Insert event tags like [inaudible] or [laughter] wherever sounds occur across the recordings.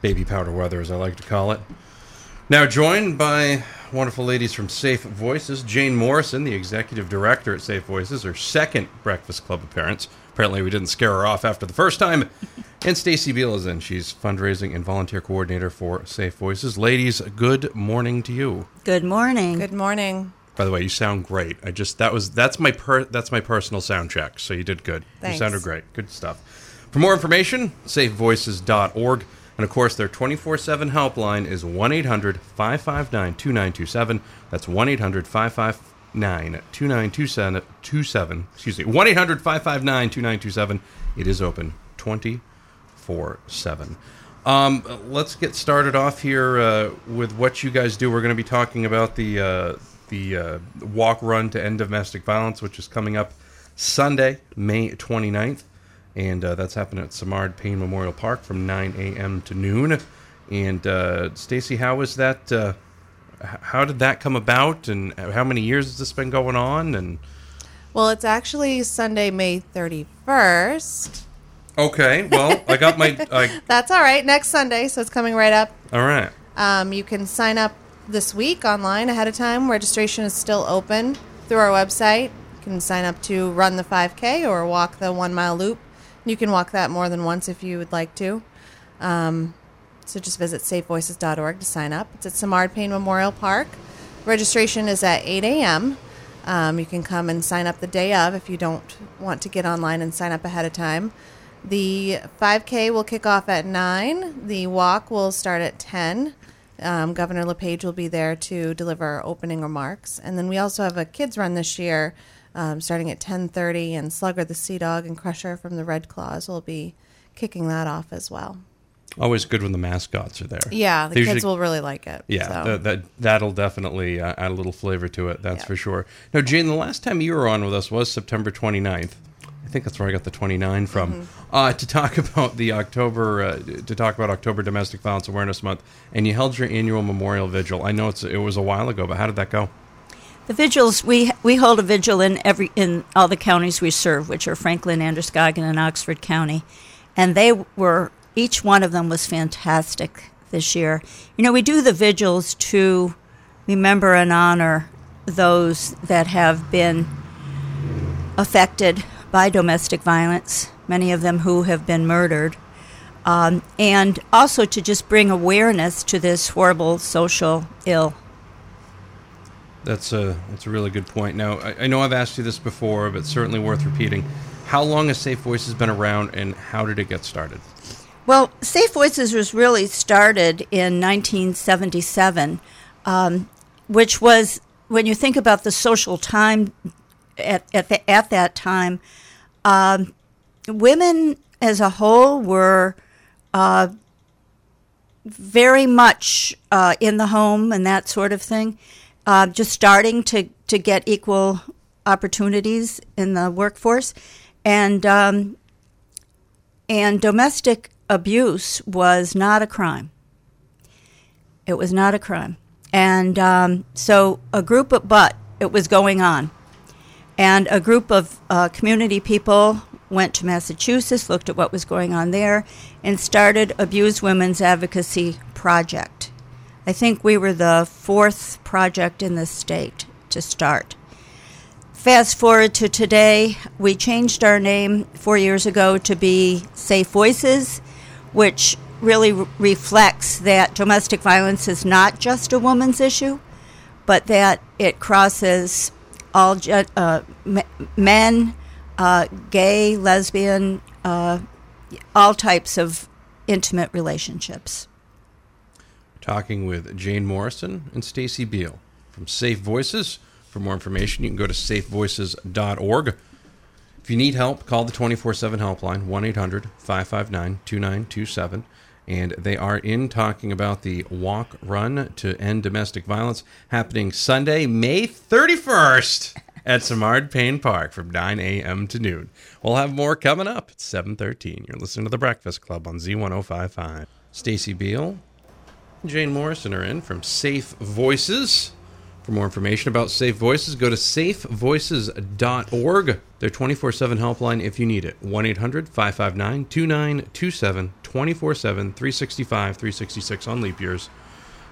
baby powder weather, as I like to call it. Now, joined by wonderful ladies from Safe Voices, Jane Morrison, the executive director at Safe Voices, her second Breakfast Club appearance. Apparently, we didn't scare her off after the first time. And Staci Beal is in. She's fundraising and volunteer coordinator for Safe Voices. Ladies, good morning to you. Good morning. Good morning. By the way, you sound great. I just that was that's my per that's my personal sound check. So you did good. Thanks. You sounded great. Good stuff. For more information, safevoices.org. And of course, their 24 7 helpline is 1 800 559 2927. That's 1 800 559 2927. Excuse me, 1 800 559 2927. It is open 24 7. Um, let's get started off here uh, with what you guys do. We're going to be talking about the uh, the uh, walk run to end domestic violence, which is coming up Sunday, May 29th and uh, that's happening at Simard Payne Memorial Park from 9 a.m. to noon. And uh, Staci, how was that? Uh, how did that come about, and how many years has this been going on? And Well, it's actually Sunday, May 31st. okay, well, I got my. [laughs] I, That's all right. Next Sunday, so it's coming right up. all right, Um, you can sign up this week online ahead of time. Registration is still open through our website. You can sign up to run the 5K or walk the one mile loop. You can walk that more than once if you would like to. Um, so just visit safevoices.org to sign up. It's at Simard Payne Memorial Park. Registration is at 8 a.m. Um, you can come and sign up the day of if you don't want to get online and sign up ahead of time. The 5K will kick off at 9. The walk will start at 10. Um, Governor LePage will be there to deliver opening remarks. And then we also have a kids run this year um, starting at 10.30 and Slugger the Sea Dog and Crusher from the Red Claws will be kicking that off as well. always good when the mascots are there. Yeah, the They kids usually- will really like it. Yeah, so. that, that that'll definitely uh, add a little flavor to it. That's Yeah. for sure. Now, Jane, the last time you were on with us was September 29th. I think that's where I got the 29 from. Mm-hmm. Uh, to talk [laughs] about the October, uh, to talk about October Domestic Violence Awareness Month, and you held your annual memorial vigil. I know it's it was a while ago, but how did that go? The vigils we we hold a vigil in every in all the counties we serve, which are Franklin, Androscoggin, and Oxford County, and they were each one of them was fantastic this year. You know, we do the vigils to remember and honor those that have been affected by domestic violence, many of them who have been murdered, um, and also to just bring awareness to this horrible social ill. That's a that's a really good point. Now, I, I know I've asked you this before, but certainly worth repeating. How long has Safe Voices been around, and how did it get started? Well, Safe Voices was really started in 1977, um, which was when you think about the social time at at, the, at that time, um, women as a whole were uh, very much uh, in the home and that sort of thing, uh, just starting to to get equal opportunities in the workforce, and um, and domestic abuse was not a crime. It was not a crime. And um, so a group of, but it was going on. And a group of uh, community people went to Massachusetts, looked at what was going on there, and started Abused Women's Advocacy Project. I think we were the fourth project in the state to start. Fast forward to today, we changed our name four years ago to be Safe Voices, which really re- reflects that domestic violence is not just a woman's issue, but that it crosses all ge- uh, m- men, uh, gay, lesbian, uh, all types of intimate relationships. Talking with Jane Morrison and Staci Beal from Safe Voices. For more information, you can go to safevoices.org. If you need help, call the 24 7 helpline, 1 800 559 2927. And they are in talking about the walk run to end domestic violence happening Sunday, May 31st at Simard Payne Park from 9 a.m. to noon. We'll have more coming up at 713. You're listening to The Breakfast Club on Z1055. Stacy Beal, Jane Morrison are in from Safe Voices. For more information about Safe Voices, go to safevoices.org. Their 24 7 helpline if you need it. 1 800 559 2927 24 7 365 366 on leap years.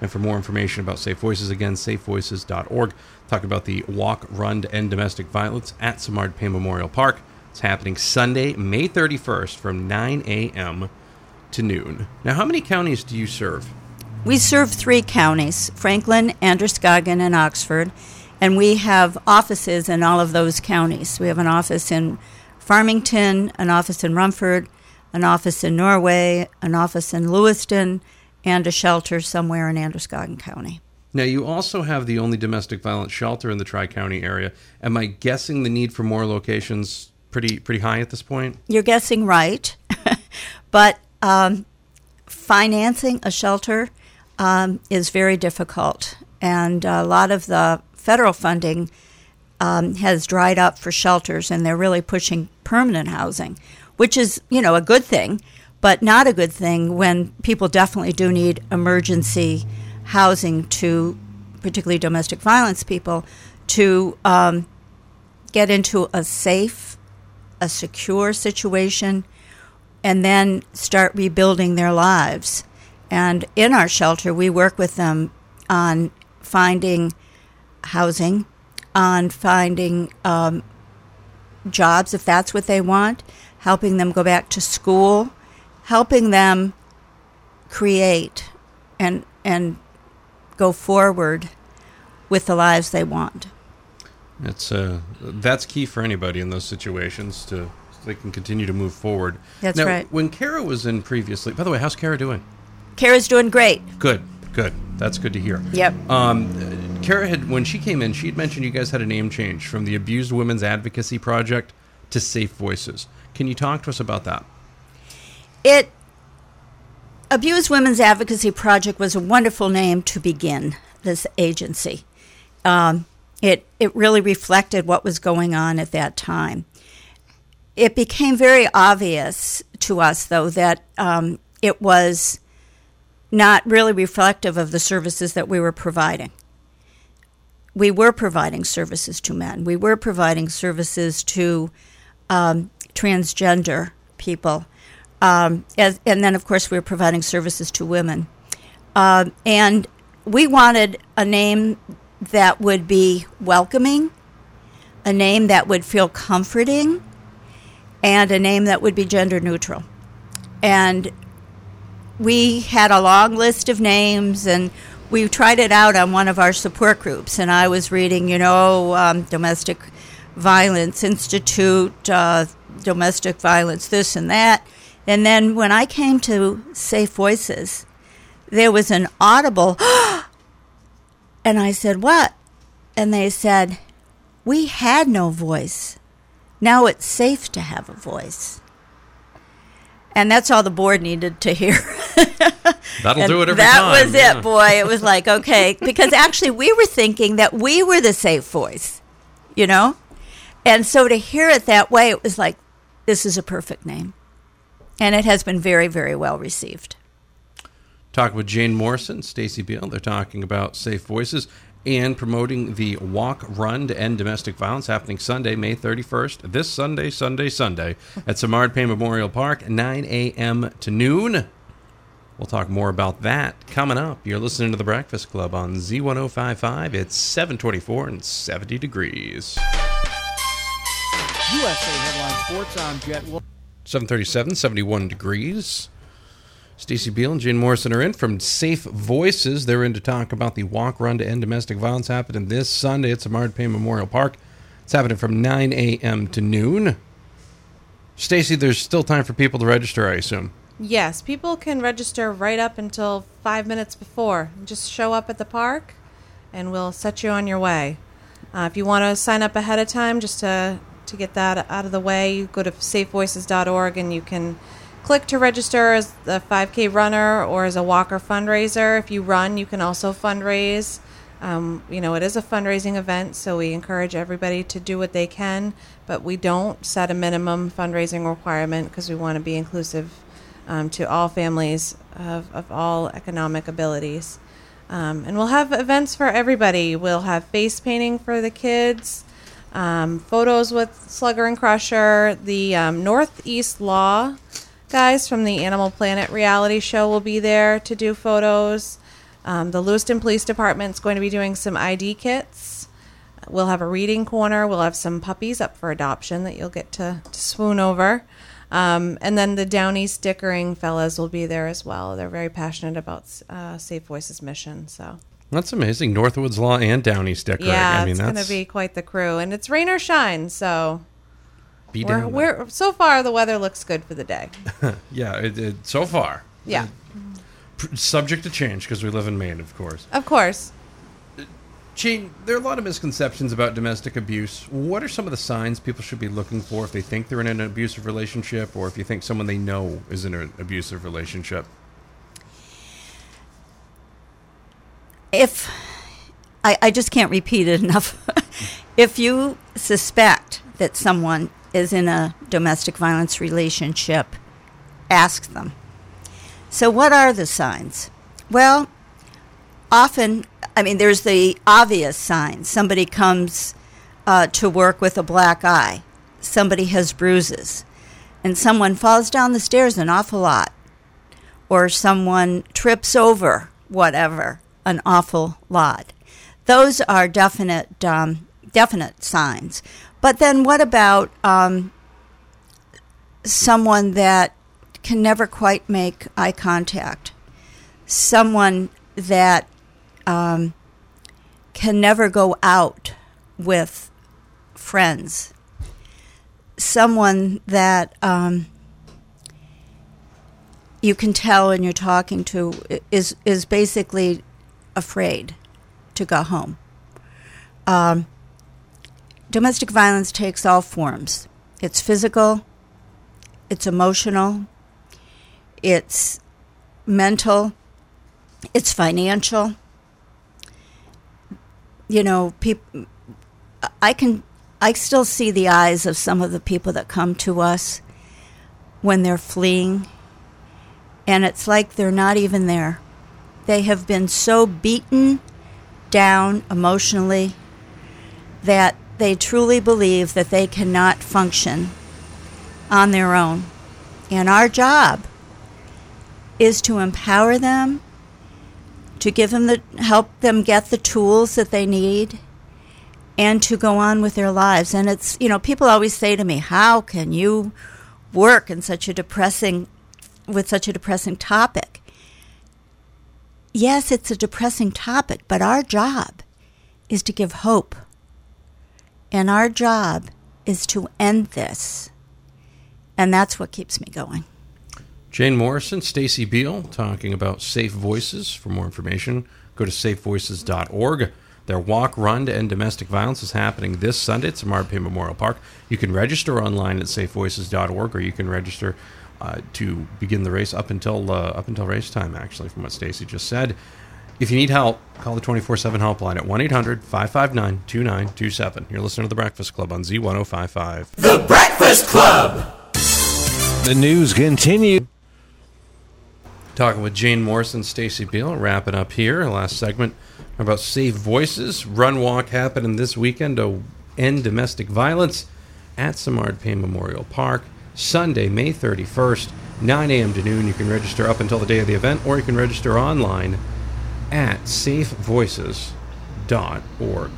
And for more information about Safe Voices, again, safevoices.org. Talk about the walk, run to end domestic violence at Payne Memorial Park. It's happening Sunday, May 31st from 9 a.m. to noon. Now, how many counties do you serve? We serve three counties Franklin, Androscoggin, and Oxford. And we have offices in all of those counties. We have an office in Farmington, an office in Rumford, an office in Norway, an office in Lewiston, and a shelter somewhere in Androscoggin County. Now, you also have the only domestic violence shelter in the Tri County area. Am I guessing the need for more locations pretty pretty high at this point? You're guessing right, [laughs] but um, financing a shelter um, is very difficult, and a lot of the federal funding um, has dried up for shelters, and they're really pushing permanent housing, which is you know a good thing but not a good thing when people definitely do need emergency housing to, particularly domestic violence people, to um, get into a safe, a secure situation, and then start rebuilding their lives. And in our shelter, we work with them on finding housing, on finding um, jobs if that's what they want, helping them go back to school helping them create and and go forward with the lives they want. It's uh, that's key for anybody in those situations to so they can continue to move forward. That's now, right. When Kara was in previously, by the way, how's Kara doing? Kara's doing great. Good, good. That's good to hear. Yep. Um, Kara had when she came in, she had mentioned you guys had a name change from the Abused Women's Advocacy Project to Safe Voices. Can you talk to us about that? It Abused Women's Advocacy Project was a wonderful name to begin this agency. Um, it it really reflected what was going on at that time. It became very obvious to us, though, that um, it was not really reflective of the services that we were providing. We were providing services to men. We were providing services to um, transgender people. Um, as, and then, of course, we were providing services to women. Uh, and we wanted a name that would be welcoming, a name that would feel comforting, and a name that would be gender neutral. And we had a long list of names, and we tried it out on one of our support groups. And I was reading, you know, um, Domestic Violence Institute, uh, domestic violence, this and that. And then when I came to Safe Voices, there was an audible, [gasps] and I said, What? And they said, We had no voice. Now it's safe to have a voice. And that's all the board needed to hear. [laughs] That'll do it every that time. That was yeah. it, boy. It was like, okay, [laughs] because actually we were thinking that we were the safe voice, you know? And so to hear it that way, it was like, this is a perfect name. And it has been very, very well received. Talk with Jane Morrison, Staci Beal. They're talking about safe voices and promoting the walk run to end domestic violence happening Sunday, May 31st. This Sunday, Sunday, Sunday at Simard Payne Memorial Park, 9 a.m. to noon. We'll talk more about that coming up. You're listening to The Breakfast Club on Z1055. It's 724 and 70 degrees. USA Headline Sports. I'm Jet Wolf. 737, 71 degrees. Staci Beal and Jane Morrison are in from Safe Voices. They're in to talk about the walk run to end domestic violence happening this Sunday at Simard Payne Memorial Park. It's happening from 9 a.m. to noon. Staci, there's still time for people to register, I assume. Yes, people can register right up until five minutes before. Just show up at the park, and we'll set you on your way. Uh, if you want to sign up ahead of time, just to to get that out of the way, you go to safevoices.org and you can click to register as a 5K runner or as a walker fundraiser. If you run, you can also fundraise. Um, you know, it is a fundraising event, so we encourage everybody to do what they can, but we don't set a minimum fundraising requirement because we want to be inclusive um, to all families of, of all economic abilities. Um, and we'll have events for everybody. We'll have face painting for the kids, um, photos with Slugger and Crusher. The um, Northeast Law guys from the Animal Planet reality show will be there to do photos. Um, the Lewiston Police Department is going to be doing some ID kits. We'll have a reading corner. We'll have some puppies up for adoption that you'll get to, to swoon over. Um, and then the Downey stickering fellas will be there as well. They're very passionate about uh, Safe Voices mission. So That's amazing. Northwoods Law and Downey stickering. yeah, I mean, it's going to be quite the crew, and it's rain or shine. So be we're, down we're so far the weather looks good for the day. [laughs] yeah. It, it, so far, Yeah, Pr- subject to change because we live in Maine, of course. of course. Gene, there are a lot of misconceptions about domestic abuse. What are some of the signs people should be looking for if they think they're in an abusive relationship, or if you think someone they know is in an abusive relationship? if I, I just can't repeat it enough. [laughs] if you suspect that someone is in a domestic violence relationship, ask them. So, what are the signs? Well, often, I mean, there's the obvious signs. Somebody comes uh, to work with a black eye, somebody has bruises, and someone falls down the stairs an awful lot or someone trips over whatever an awful lot. Those are definite um, definite signs. But then what about um, someone that can never quite make eye contact? Someone that um, can never go out with friends. Someone that um, you can tell when you're talking to is is basically afraid to go home. Um, domestic violence takes all forms. It's physical. It's emotional. It's mental. It's financial. You know, people. I can. I still see the eyes of some of the people that come to us when they're fleeing and it's like they're not even there. They have been so beaten down emotionally that they truly believe that they cannot function on their own. And our job is to empower them, to give them the help them get the tools that they need and to go on with their lives. And it's, you know, people always say to me, "How can you work in such a depressing with such a depressing topic. Yes, it's a depressing topic, but our job is to give hope. And our job is to end this. And that's what keeps me going. Jane Morrison, Staci Beal, talking about safe voices. For more information, go to safevoices.org. Their walk, run to end domestic violence is happening this Sunday at Memorial Park. You can register online at safevoices.org, or you can register uh, to begin the race up until uh, up until race time. Actually, from what Staci just said. If you need help, call the 24 7 helpline at 1 800 559 2927. You're listening to The Breakfast Club on Z1055. The Breakfast Club. The news continues. Talking with Jane Morrison, Staci Beal, wrapping up here. Last segment about Save voices. Run walk happening this weekend to end domestic violence at Simard Payne Memorial Park. Sunday, May 31st, 9 a.m. to noon. You can register up until the day of the event, or you can register online at safevoices.org.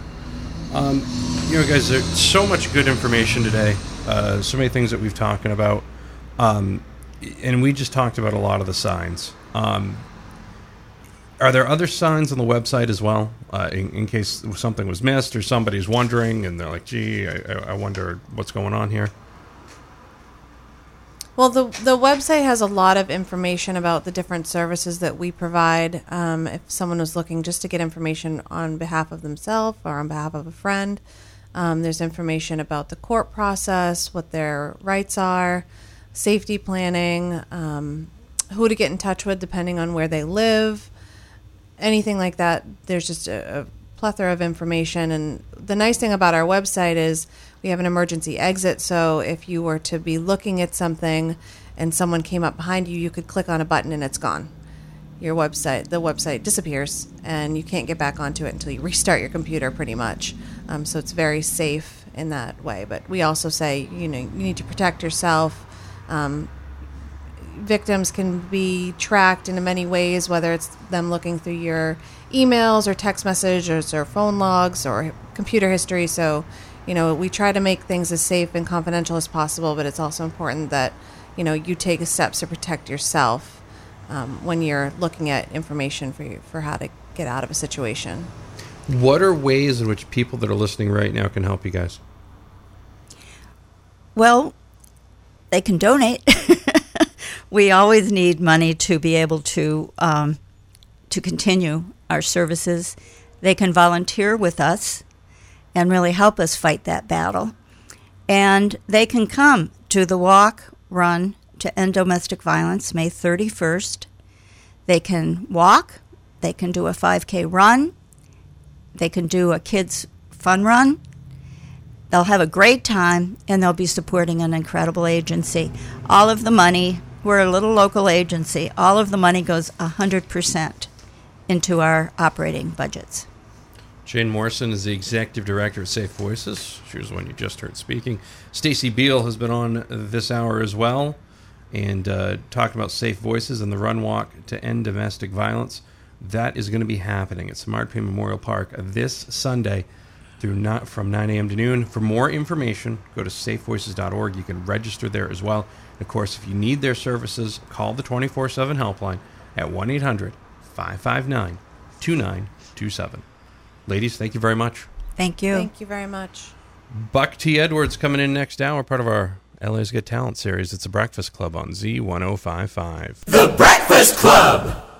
Um, you know, guys, there's so much good information today. Uh, so many things that we've talking about. Um, and we just talked about a lot of the signs. Um, are there other signs on the website as well, uh, in, in case something was missed or somebody's wondering and they're like, "Gee, I, I I wonder what's going on here." Well, the the website has a lot of information about the different services that we provide. Um, if someone was looking just to get information on behalf of themselves or on behalf of a friend, um, there's information about the court process, what their rights are, safety planning, um, who to get in touch with depending on where they live, anything like that. There's just a, a plethora of information. And the nice thing about our website is we have an emergency exit. So if you were to be looking at something and someone came up behind you, you could click on a button and it's gone. your website the website disappears and you can't get back onto it until you restart your computer pretty much um, so it's very safe in that way but we also say you know you need to protect yourself um, victims can be tracked in many ways whether it's them looking through your emails or text messages or phone logs or computer history so you know we try to make things as safe and confidential as possible but it's also important that you know you take steps to protect yourself um, when you're looking at information for you, for how to get out of a situation. What are ways in which people that are listening right now can help you guys? Well, they can donate. [laughs] we always need money to be able to um, to continue our services. They can volunteer with us and really help us fight that battle. And they can come to the walk, run to end domestic violence May 31st. They can walk, they can do a 5K run, they can do a kids' fun run. They'll have a great time and they'll be supporting an incredible agency. All of the money, we're a little local agency, all of the money goes 100% into our operating budgets. Jane Morrison is the executive director of Safe Voices. She was the one you just heard speaking. Staci Beal has been on this hour as well and uh, talking about safe voices and the run walk to end domestic violence. That is going to be happening at Simard Payne Memorial Park this Sunday through not from 9 a.m. to noon. For more information, go to safevoices.org. You can register there as well. And of course, if you need their services, call the 24 7 helpline at 1 800 559 2927. Ladies, thank you very much. Thank you. Thank you very much. Buck T. Edwards coming in next hour, part of our LA's Good Talent series. It's a Breakfast Club on Z1055. The Breakfast Club.